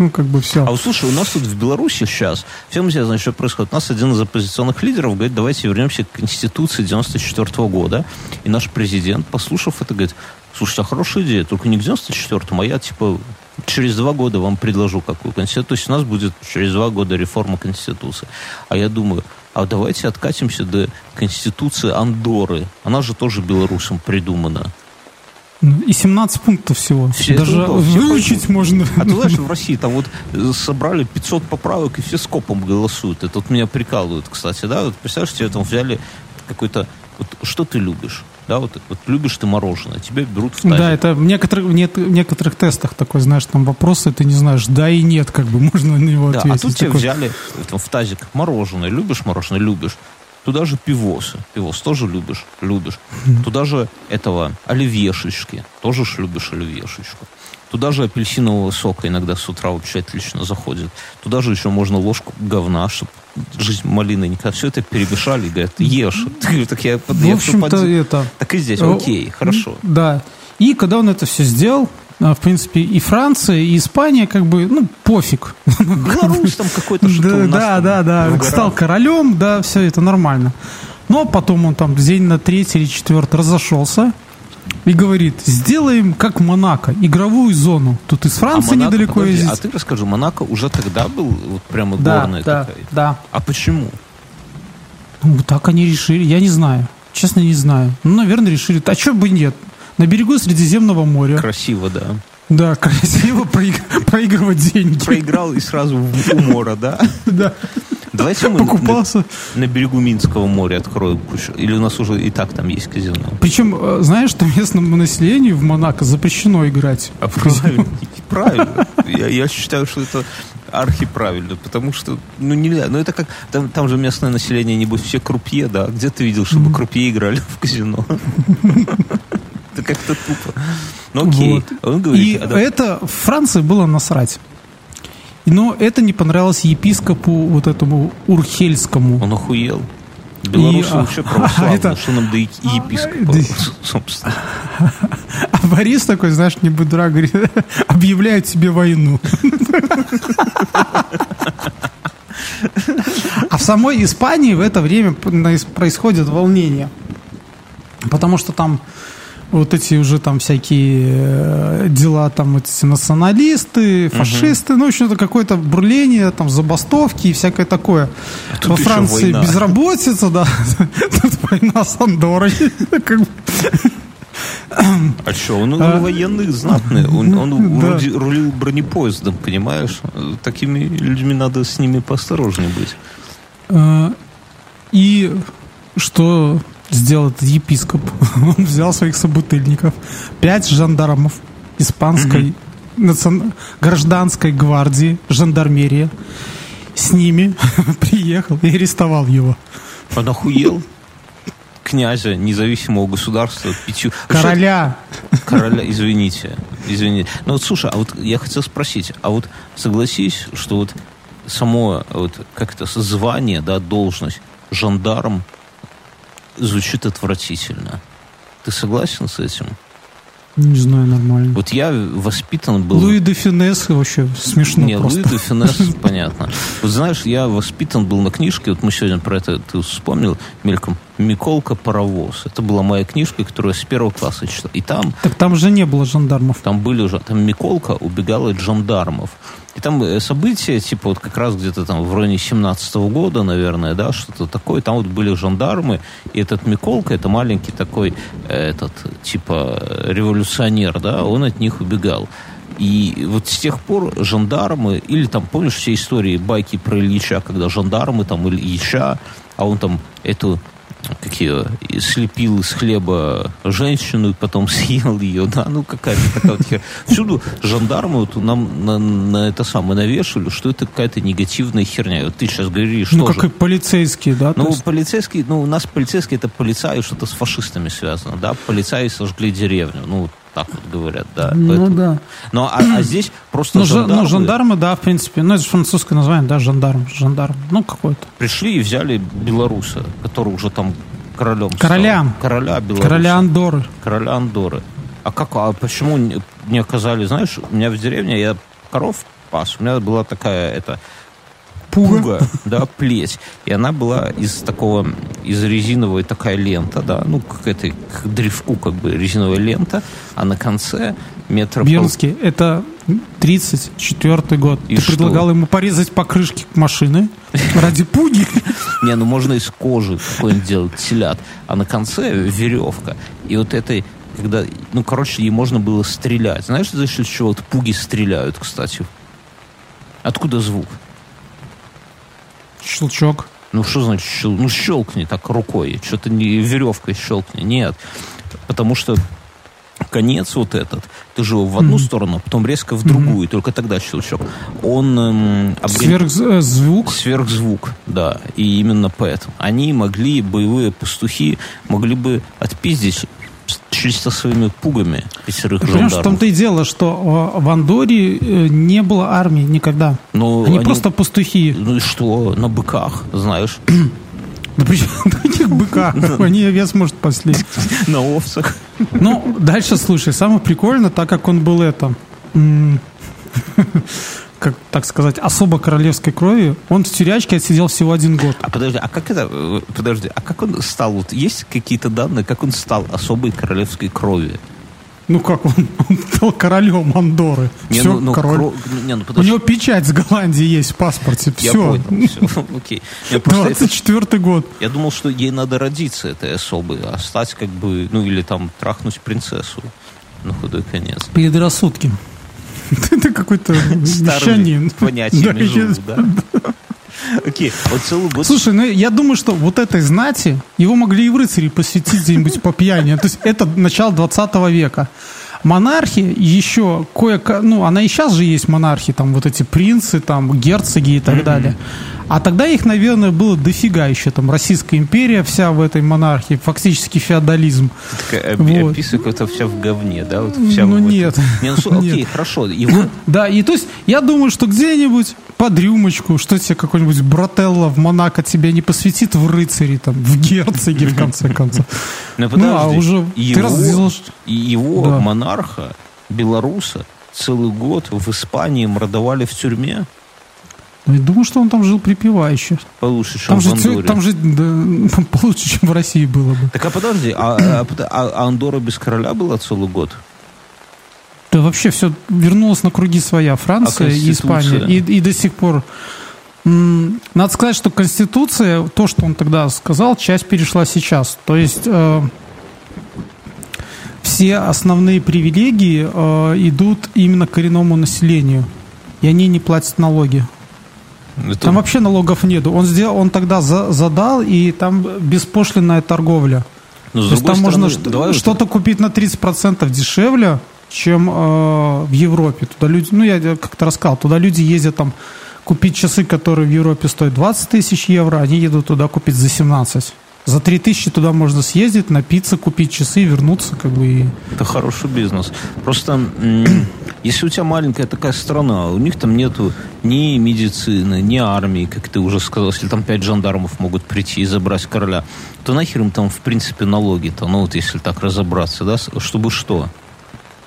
ну, как бы все. А вот слушай, у нас тут в Беларуси сейчас, всем известно, что происходит. У нас один из оппозиционных лидеров говорит, давайте вернемся к Конституции 94 года. И наш президент, послушав это, говорит, слушайте, а хорошая идея, только не к 94-му, а я, типа, через два года вам предложу какую Конституцию. То есть у нас будет через два года реформа Конституции. А я думаю, а давайте откатимся до Конституции Андоры. Она же тоже белорусам придумана. И 17 пунктов всего. Все Даже это удобно, все выучить можно. А ты знаешь, в России там вот э, собрали 500 поправок, и все скопом голосуют. Это вот меня прикалывают, кстати, да? Вот представляешь, тебе там взяли какой-то... Вот, что ты любишь? Да, вот, вот любишь ты мороженое, тебя берут в тазик. Да, это в некоторых, в нет- в некоторых тестах такой, знаешь, там вопросы, ты не знаешь, да и нет, как бы можно на него Да, ответить. а тут тебе Такой, взяли э, там, в тазик мороженое. Любишь мороженое? Любишь. Туда же пивосы. Пивос тоже любишь? Любишь. Туда же этого оливьешечки. Тоже ж любишь оливьешечку. Туда же апельсинового сока иногда с утра вообще отлично заходит. Туда же еще можно ложку говна, чтобы жизнь малины никогда. Все это перемешали и говорят, ешь. Ты, так я, В общем-то, под- это... Так и здесь, окей, хорошо. Да. И когда он это все сделал, в принципе, и Франция, и Испания, как бы, ну, пофиг. Беларусь там какой-то что-то у Да, да, да. Стал королем, да, все это нормально. Но потом он там день на третий или четвертый разошелся и говорит, сделаем как Монако, игровую зону. Тут из Франции а Монако, недалеко подожди, ездить. А ты расскажи, Монако уже тогда был вот прямо да, горная да, такая? да. А почему? Ну, так они решили, я не знаю. Честно, не знаю. Ну, наверное, решили. А что бы нет? На берегу Средиземного моря. Красиво, да. Да, красиво проиг- проигрывать деньги. Проиграл и сразу в умора, да? Да. Давайте мы Покупался. на, на берегу Минского моря откроем. Или у нас уже и так там есть казино. Причем, э, знаешь, что местному населению в Монако запрещено играть. А правильно, правильно. Я, я считаю, что это архиправильно, потому что, ну, нельзя. Ну, это как, там, там же местное население, небось, все крупье, да? Где ты видел, чтобы крупье играли в казино? Это как-то тупо. Ну, окей. Вот. Он И говорит, а да- это в Франции было насрать. Но это не понравилось епископу вот этому Урхельскому. он охуел. Белорусы а- вообще православные, это- что нам до епископа, Да. собственно. А Борис такой, знаешь, не будь дурак, говорит, объявляют тебе войну. А в самой Испании в это время происходит волнение. Потому что там вот эти уже там всякие э, дела, там эти националисты, фашисты, ну, в общем, это какое-то бурление, там, забастовки и всякое такое. тут Во Франции война. безработица, да, тут война с Андорой. А что, он А, военный знатный, он, он да. вроде рулил бронепоездом, понимаешь? Такими людьми надо с ними поосторожнее быть. Э, И что сделал этот епископ? Он взял своих собутыльников, пять жандармов испанской национ- гражданской гвардии, жандармерия, с ними приехал и арестовал его. Он охуел. князя независимого государства пятью... Короля. Короля, извините. Извините. Ну вот, слушай, а вот я хотел спросить, а вот согласись, что вот само вот как это звание, да, должность жандарм звучит отвратительно. Ты согласен с этим? Не знаю, нормально. Вот я воспитан был... Луи де Финес вообще смешно Не, просто. Луи де Финес, понятно. Вот знаешь, я воспитан был на книжке, вот мы сегодня про это, ты вспомнил, мельком, «Миколка паровоз». Это была моя книжка, которую я с первого класса читал. И там... Так там же не было жандармов. Там были уже... Там Миколка убегала от жандармов. И там э, события, типа вот как раз где-то там в районе 17 -го года, наверное, да, что-то такое. Там вот были жандармы, и этот Миколка, это маленький такой, э, этот, типа, революционер, да, он от них убегал. И вот с тех пор жандармы, или там, помнишь все истории, байки про Ильича, когда жандармы там Ильича, а он там эту какие слепил из хлеба женщину и потом съел ее, да, ну какая-то такая вот хер. Всюду жандармы вот нам на, на это самое навешивали, что это какая-то негативная херня. Вот ты сейчас говоришь, Ну, что как и полицейские, да? ну, есть- полицейские, ну, у нас полицейские это полицаи, что-то с фашистами связано, да, полицаи сожгли деревню, ну, так вот говорят, да. Ну, Поэтому- да. Но, а, а здесь просто Ну, жа- жандармы, ну, жандармы, да, в принципе. Ну, это же французское название, да, жандарм, жандарм. Ну, какой-то. пришли и взяли белоруса, который уже там королем стал. Короля. Короля Беларуси. Короля Андоры. Короля Андоры. А как, а почему не оказали, знаешь, у меня в деревне, я коров пас, у меня была такая, это, пуга, да, плеть. И она была из такого, из резиновой такая лента, да, ну, как это, к древку, как бы, резиновая лента, а на конце метра... пол- Бернский, это 34 год. И Ты что? предлагал ему порезать покрышки машины ради пуги. Не, ну можно из кожи какой-нибудь делать телят. А на конце веревка. И вот этой, когда, ну, короче, ей можно было стрелять. Знаешь, за счет чего вот пуги стреляют, кстати? Откуда звук? Щелчок. Ну, что значит щел... Ну, щелкни так рукой. Что-то не веревкой щелкни. Нет. Потому что конец вот этот, ты же его в одну сторону, а потом резко в другую, и только тогда щелчок. Он эм, обгон- Сверхзвук. Сверхзвук, да. И именно поэтому. Они могли, боевые пастухи, могли бы отпиздить чисто своими пугами пятерых Понимаешь, в том-то и дело, что э, в Андоре э, не было армии никогда. Но Они просто пастухи. Ну и что, на быках, знаешь, Да причем на каких быках? Они овец может пасли. на овцах. Ну, дальше слушай, самое прикольное, так как он был это, как так сказать, особо королевской крови, он в тюрячке отсидел всего один год. А подожди, а как это, э, подожди, а как он стал, вот есть какие-то данные, как он стал особой королевской крови? Ну как он, он стал королем Андоры. Не, Все, ну, ну, король. кро- ну, не, ну, У него печать с Голландии есть в паспорте. я Все. понял, все, окей. Я просто это- 24 год. Я думал, что ей надо родиться этой особой, а стать как бы, ну или там трахнуть принцессу на худой конец. Предрассудки. Ты какой-то мещанин. Понятиями я- да? Окей, вот целый год... Слушай, ну я думаю, что вот этой знати его могли и в рыцари посвятить где-нибудь по пьяни. То есть это начало 20 века. Монархия еще кое ну, она и сейчас же есть монархии, там вот эти принцы, там герцоги и так далее. А тогда их, наверное, было дофига еще, там Российская империя вся в этой монархии, фактически феодализм. Такая оби- Вот. описывай, это вся в говне, да? Вот вся Ну, в этом. нет. Не, ну, окей, Нет. хорошо. Его... Да, и то есть я думаю, что где-нибудь под рюмочку, что тебе какой-нибудь брателло в Монако тебя не посвятит в рыцари, там, в герцоги, в конце концов. Ну, Ну, а уже ты его, раз его монарха, белоруса, целый год в Испании мордовали в тюрьме Ну, я думаю, что он там жил припевающе. получше, чем Там в же, там же да, получше, чем в России было бы. Так а подожди, а, а, а- а Андорра без короля была целый год? Да вообще все вернулось на круги своя. Франция А и Испания. И, и до сих пор. Надо сказать, что Конституция, то, что он тогда сказал, часть перешла сейчас. То есть э, все основные привилегии э, идут именно коренному населению. И они не платят налоги. Это- Там вообще налогов нету. Он сделал, он тогда за- задал, и там беспошлинная торговля. Но, То есть там можно стороны, вот- что-то купить на 30% дешевле, чем э, в Европе. Туда люди, ну я как-то рассказал, туда люди ездят там купить часы, которые в Европе стоят 20 тысяч евро, они едут туда купить за 17. За 3000 туда можно съездить, напиться, купить часы, вернуться, как бы и... Это хороший бизнес. Просто если у тебя маленькая такая страна, у них там нету ни медицины, ни армии, как ты уже сказал, если там пять жандармов могут прийти и забрать короля, то нахер им там, в принципе, налоги-то, ну вот если так разобраться, да, чтобы что?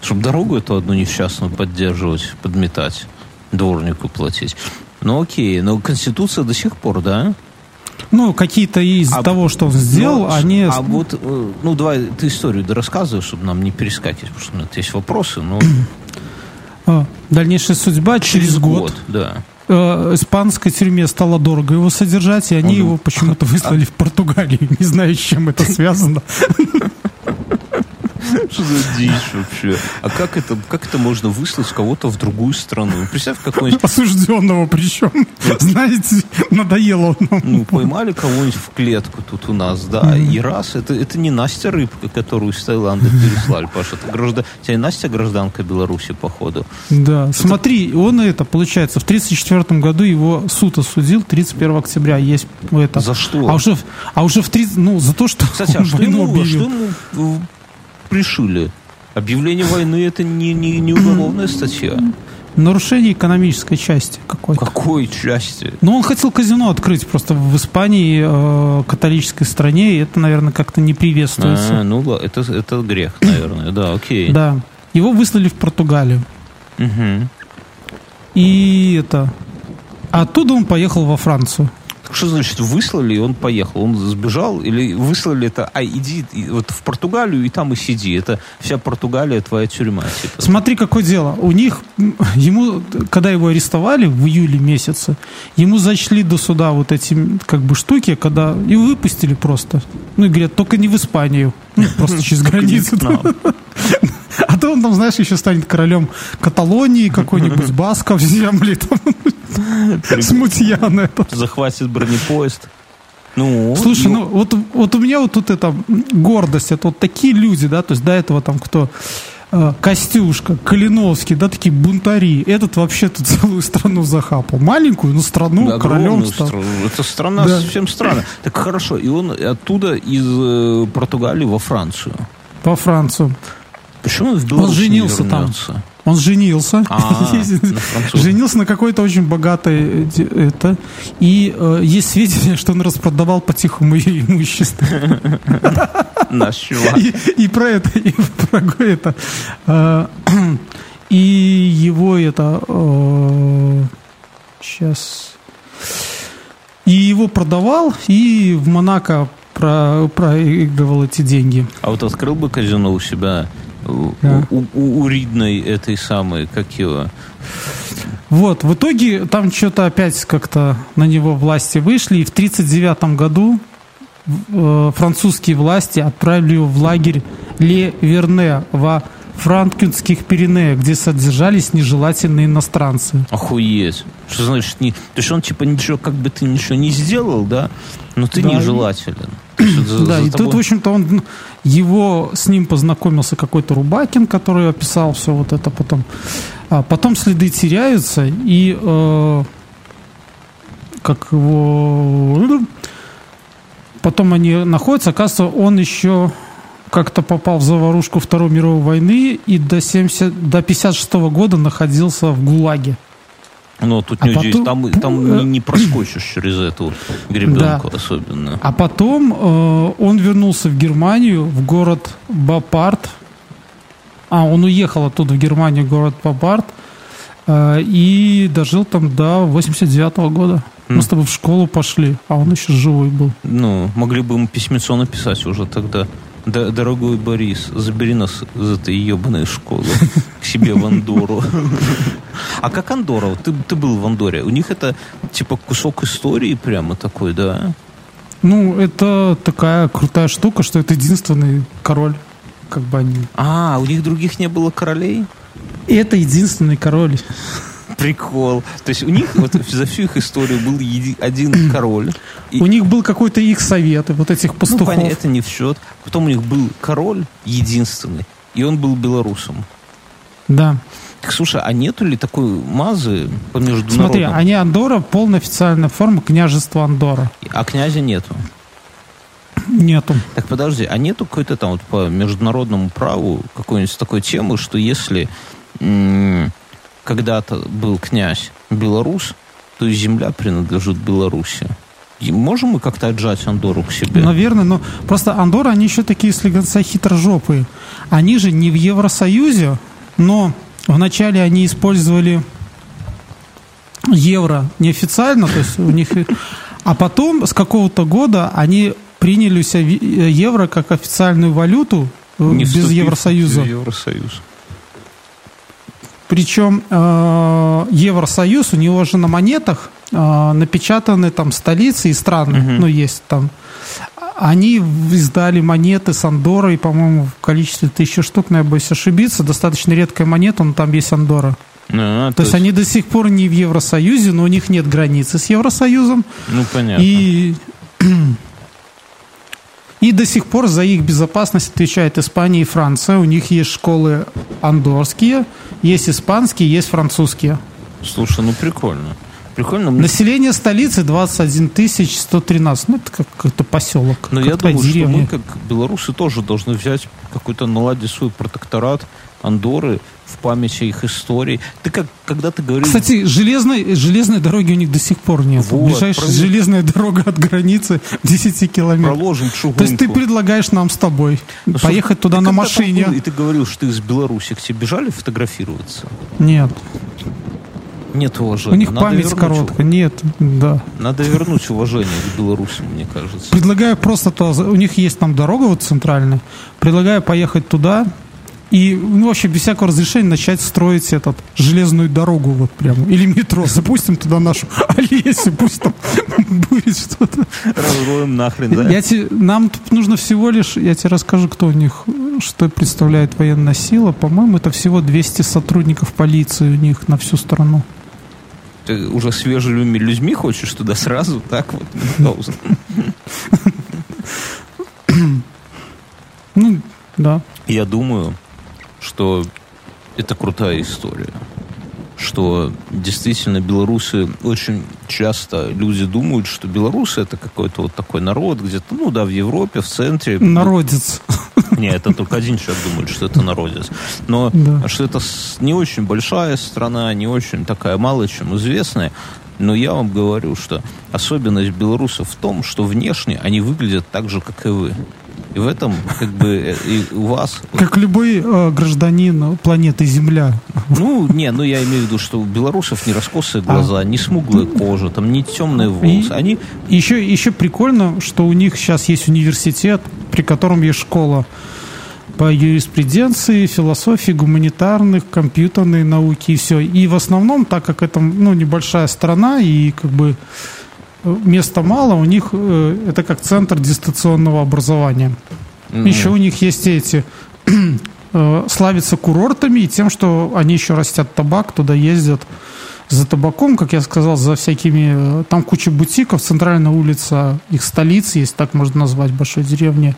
Чтобы дорогу эту одну несчастную поддерживать, подметать, дворнику платить. Ну окей, но Конституция до сих пор, да? Ну, какие-то из а, того, что он сделал, ну, они... А вот, э, ну, давай ты историю рассказывай, чтобы нам не перескакивать, потому что у меня есть вопросы, но... А, дальнейшая судьба через, через год. год да. Э, испанской тюрьме стало дорого его содержать, и они он... его почему-то выслали в Португалию. Не знаю, с чем это связано. Что за дичь вообще? А как это, как это можно выслать кого-то в другую страну? Представь, какой-нибудь... Осужденного причем. Знаете, надоело Ну, поймали кого-нибудь в клетку тут у нас, да, и раз. Это, это не Настя Рыбка, которую из Таиланда переслали, Паша. Это граждан... Тебя Настя гражданка Беларуси, походу. Да, смотри, он это, получается, в 1934 году его суд осудил, 31 октября есть это. За что? А уже, а уже в 30... Ну, за то, что Кстати, а что ему, что ему пришили. Объявление войны это не, не, не уголовная статья. Нарушение экономической части какой-то. Какой части? Ну, он хотел казино открыть просто в Испании, э, католической стране, и это, наверное, как-то не приветствуется. А, ну, это, это грех, наверное, да, окей. Да. Его выслали в Португалию. Угу. И это... Оттуда он поехал во Францию. Что значит выслали, и он поехал? Он сбежал? Или выслали это, а иди вот в Португалию и там и сиди. Это вся Португалия твоя тюрьма. Типа. Смотри, какое дело. У них, ему, когда его арестовали в июле месяце, ему зачли до суда вот эти как бы штуки, когда и выпустили просто. Ну и говорят, только не в Испанию. Ну, просто через границу. А то он там, знаешь, еще станет королем Каталонии, какой-нибудь Басков земли, там, смутьян этот. Захватит бронепоезд. Ну, Слушай, ну вот, вот у меня вот тут эта гордость, это вот такие люди, да, то есть до этого там кто э, Костюшка, Калиновский, да, такие бунтари. Этот вообще тут целую страну захапал. Маленькую, но страну да, королем стал. Страну. Это страна да. совсем странная. Так хорошо, и он оттуда из э, Португалии во Францию. Во Францию. Почему он в Беларусь Он женился там. Он женился. А, женился на какой-то очень богатой э, это. И э, есть сведения, что он распродавал по-тихому ее имущество. Наш чувак. И, и про это, и про это. Э, и его это... Э, сейчас... И его продавал, и в Монако про, проигрывал эти деньги. А вот открыл бы казино у себя да. у, у, у Ридной этой самой, как его... Вот, в итоге там что-то опять как-то на него власти вышли, и в 1939 году э, французские власти отправили его в лагерь Ле Верне во франкинских Пиренеях, где содержались нежелательные иностранцы. Охуеть. Что значит не... То есть он типа ничего, как бы ты ничего не сделал, да? Но ты да. нежелателен. Да, и тут, в общем-то, он его с ним познакомился какой-то Рубакин, который описал все вот это потом. А потом следы теряются, и э, как его... Потом они находятся, оказывается, он еще как-то попал в заварушку Второй мировой войны и до, 70, до 56 -го года находился в ГУЛАГе. Ну, тут а не потом... там, там не, не проскочишь через эту гребенку да. особенно. А потом э, он вернулся в Германию, в город Бапарт. А, он уехал оттуда в Германию, в город Бапарт. Э, и дожил там до 89 -го года. Мы с тобой в школу пошли, а он еще живой был. Ну, могли бы ему письмецо написать уже тогда. Да, дорогой Борис, забери нас из этой ебаной школы к себе в Андору. А как Андора? Ты, ты был в Андоре. У них это типа кусок истории прямо такой, да? Ну, это такая крутая штука, что это единственный король. Как бы они... А, у них других не было королей? И это единственный король. Прикол. То есть у них вот за всю их историю был еди, один король. И... У них был какой-то их совет, вот этих ну, пастухов. Ну, понятно, это не в счет. Потом у них был король единственный, и он был белорусом. Да. Так, слушай, а нету ли такой мазы по международному? Смотри, они Андора, полная официальная форма княжества Андора. А князя нету? Нету. Так подожди, а нету какой-то там вот по международному праву какой-нибудь такой темы, что если когда-то был князь белорус, то и земля принадлежит Беларуси. И можем мы как-то отжать Андору к себе? Наверное, но просто Андора, они еще такие, если говорить, хитрожопые. Они же не в Евросоюзе, но вначале они использовали евро неофициально, то есть у них... А потом с какого-то года они приняли у себя евро как официальную валюту э, Не без Евросоюза. в Евросоюз. Причем э, Евросоюз, у него же на монетах э, напечатаны там столицы и страны, Мгм. ну есть там. Они издали монеты с Андорой, по-моему, в количестве тысячи штук, но я боюсь ошибиться. Достаточно редкая монета, но там есть Андора. А, То, есть они до сих пор не в Евросоюзе, но у них нет границы с Евросоюзом. Ну, понятно. И, и до сих пор за их безопасность отвечает Испания и Франция. У них есть школы андорские, есть испанские, есть французские. Слушай, ну прикольно. Прикольно. Население столицы 21 113. Ну, это как какой-то поселок. Но я какая думаю, что деревня. мы, как белорусы, тоже должны взять какой-то наладить свой протекторат Андоры в память о их истории. Ты как, когда ты говорил... Кстати, железной, железной дороги у них до сих пор нет. Вот, Ближайшая про- железная дорога от границы 10 километров. проложим чугунку. То есть ты предлагаешь нам с тобой Ну, слушай, поехать туда на машине? был, и ты говорил, что ты из Беларуси к тебе бежали фотографироваться? Нет. Нет уважения. У них Надо память короткая. Нет, да. Надо вернуть уважение к белорусам, мне кажется. Предлагаю просто то, у них есть там дорога вот центральная. Предлагаю поехать туда и, ну, вообще без всякого разрешения начать строить этот железную дорогу вот прямо. Или метро. Запустим туда нашу Олесю, пусть там будет что-то. Разроем нахрен, да? Я те- нам нужно всего лишь, я тебе расскажу, кто у них, что представляет военная сила. По-моему, это всего 200 сотрудников полиции у них на всю страну. Ты уже свежими людьми хочешь туда сразу? Так вот, Мюнхгаузен. Ну, да. Я думаю, что это крутая история. Что действительно белорусы очень часто люди думают, что белорусы это какой-то вот такой народ где-то, ну да, в Европе, в центре. Народец. Нет, это только один человек думает, что это народец. Но Да. что это не очень большая страна, не очень такая мало чем известная. Но я вам говорю, что особенность белорусов в том, что внешне они выглядят так же, как и вы. И в этом, как бы, э, и у вас... Как любой э, гражданин планеты Земля. Ну, не, ну я имею в виду, что у белорусов не раскосые глаза, не смуглая кожа, там не темные волосы. Они Еще, еще прикольно, что у них сейчас есть университет, при котором есть школа по юриспруденции, философии, гуманитарных, компьютерной науки и все. И в основном, так как это ну, небольшая страна и как бы места мало, у них э, это как центр дистанционного образования. м, Еще у них есть эти э, славятся курортами и тем, что они еще растят табак, туда ездят за табаком, как я сказал, за всякими... э, Там куча бутиков, центральная улица их столицы, есть так можно назвать, большой деревни.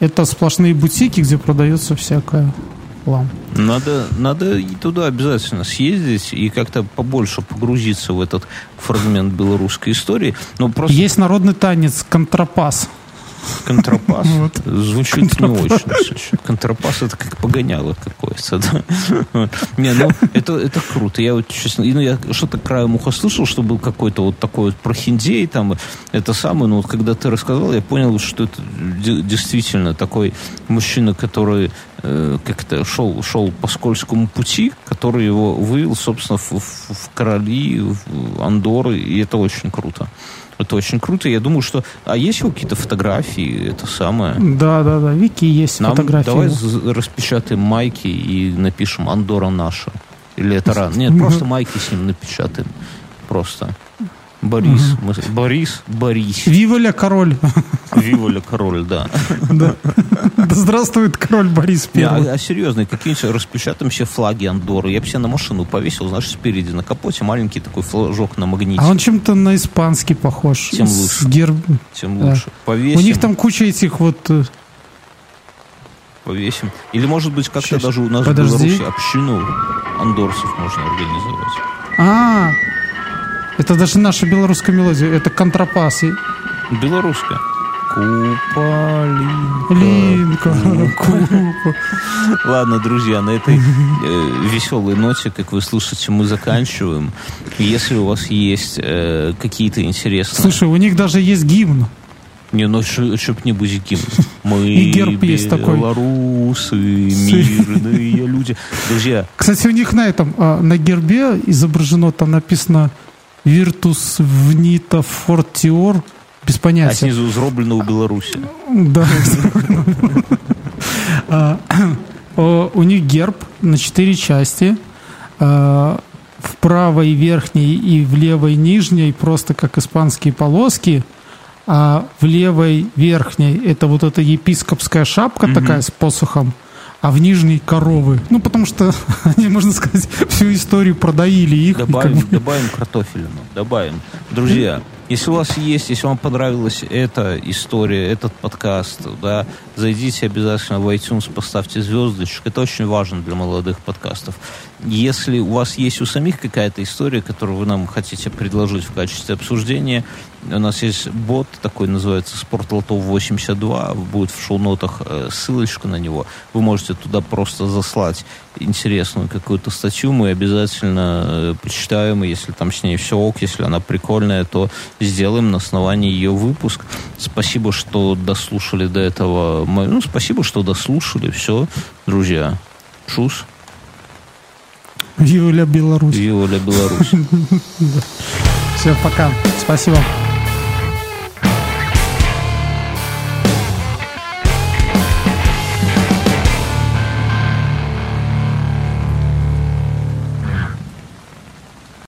Это сплошные бутики, где продается всякая хлам. Надо, надо туда обязательно съездить и как-то побольше погрузиться в этот фрагмент белорусской истории. Но просто Есть народный танец контрапас. Контрапас Вот. звучит Контрапас. не очень. слушай. Контрапас это как погоняло какое-то. Не, ну это, это круто. Я вот честно, ну, я что-то краем уха слышал, что был какой-то вот такой вот прохиндей там, это самое, но вот когда ты рассказал, я понял, что это де- действительно такой мужчина, который э, как-то шел, шел по скользкому пути, который его вывел, собственно, в, в- в короли, в Андоры, и это очень круто. Это очень круто. Я думаю, что... А есть у какие-то фотографии? Это самое... Да, да, да. Вики есть Нам фотографии. давай распечатаем майки и напишем «Андора наша». Или это рано? Нет, просто майки с ним напечатаем. Просто. Борис. Мы с- Борис, Борис. Виволя король. Виволя король, да. Да Да здравствует король Борис Не, Первый. а, а серьезно, какие-нибудь распечатаем все флаги Андоры. Я бы себе на машину повесил, знаешь, спереди на капоте маленький такой флажок на магните. А он чем-то на испанский похож. Тем С лучше. герб- Тем да. лучше. Повесим. У них там куча этих вот... э, Повесим. Или, может быть, как-то даже у нас Подожди. в Беларуси общину андорцев можно организовать. А, это даже наша белорусская мелодия. Это контрапас. И- Белорусская. Купа, Линка, Купа. Ладно, друзья, на этой э, веселой ноте, как вы слышите, мы заканчиваем. Если у вас есть э, какие-то интересные... Слушай, у них даже есть гимн. Не, ну чтоб не быть гимн. Мы И герб есть такой. белорусы, мирные люди. Друзья, Кстати, у них на этом, а, на гербе изображено, там написано Virtus Vnita Fortior, без а понятия. снизу зроблено у Беларуси. Да. А, У них герб на четыре части. А, В правой верхней и в левой нижней просто как испанские полоски, а в левой верхней это вот эта епископская шапка такая с посохом, а в нижней коровы. Ну, потому что они, можно сказать, всю историю продоили их. и как Добавим, бы- добавим картофелину, добавим. Друзья, если у вас есть, если вам понравилась эта история, этот подкаст, да, зайдите обязательно в iTunes, поставьте звездочек. Это очень важно для молодых подкастов. Если у вас есть у самих какая-то история, которую вы нам хотите предложить в качестве обсуждения, у нас есть бот такой, называется Спортлотов 82, будет в шоу-нотах э, ссылочка на него. Вы можете туда просто заслать интересную какую-то статью, мы обязательно э, почитаем, и если там с ней все ок, если она прикольная, то сделаем на основании ее выпуск. Спасибо, что дослушали до этого. Ну, спасибо, что дослушали. Все, друзья. Чус. Юля Беларусь. Виоля Беларусь. Все, пока. Спасибо.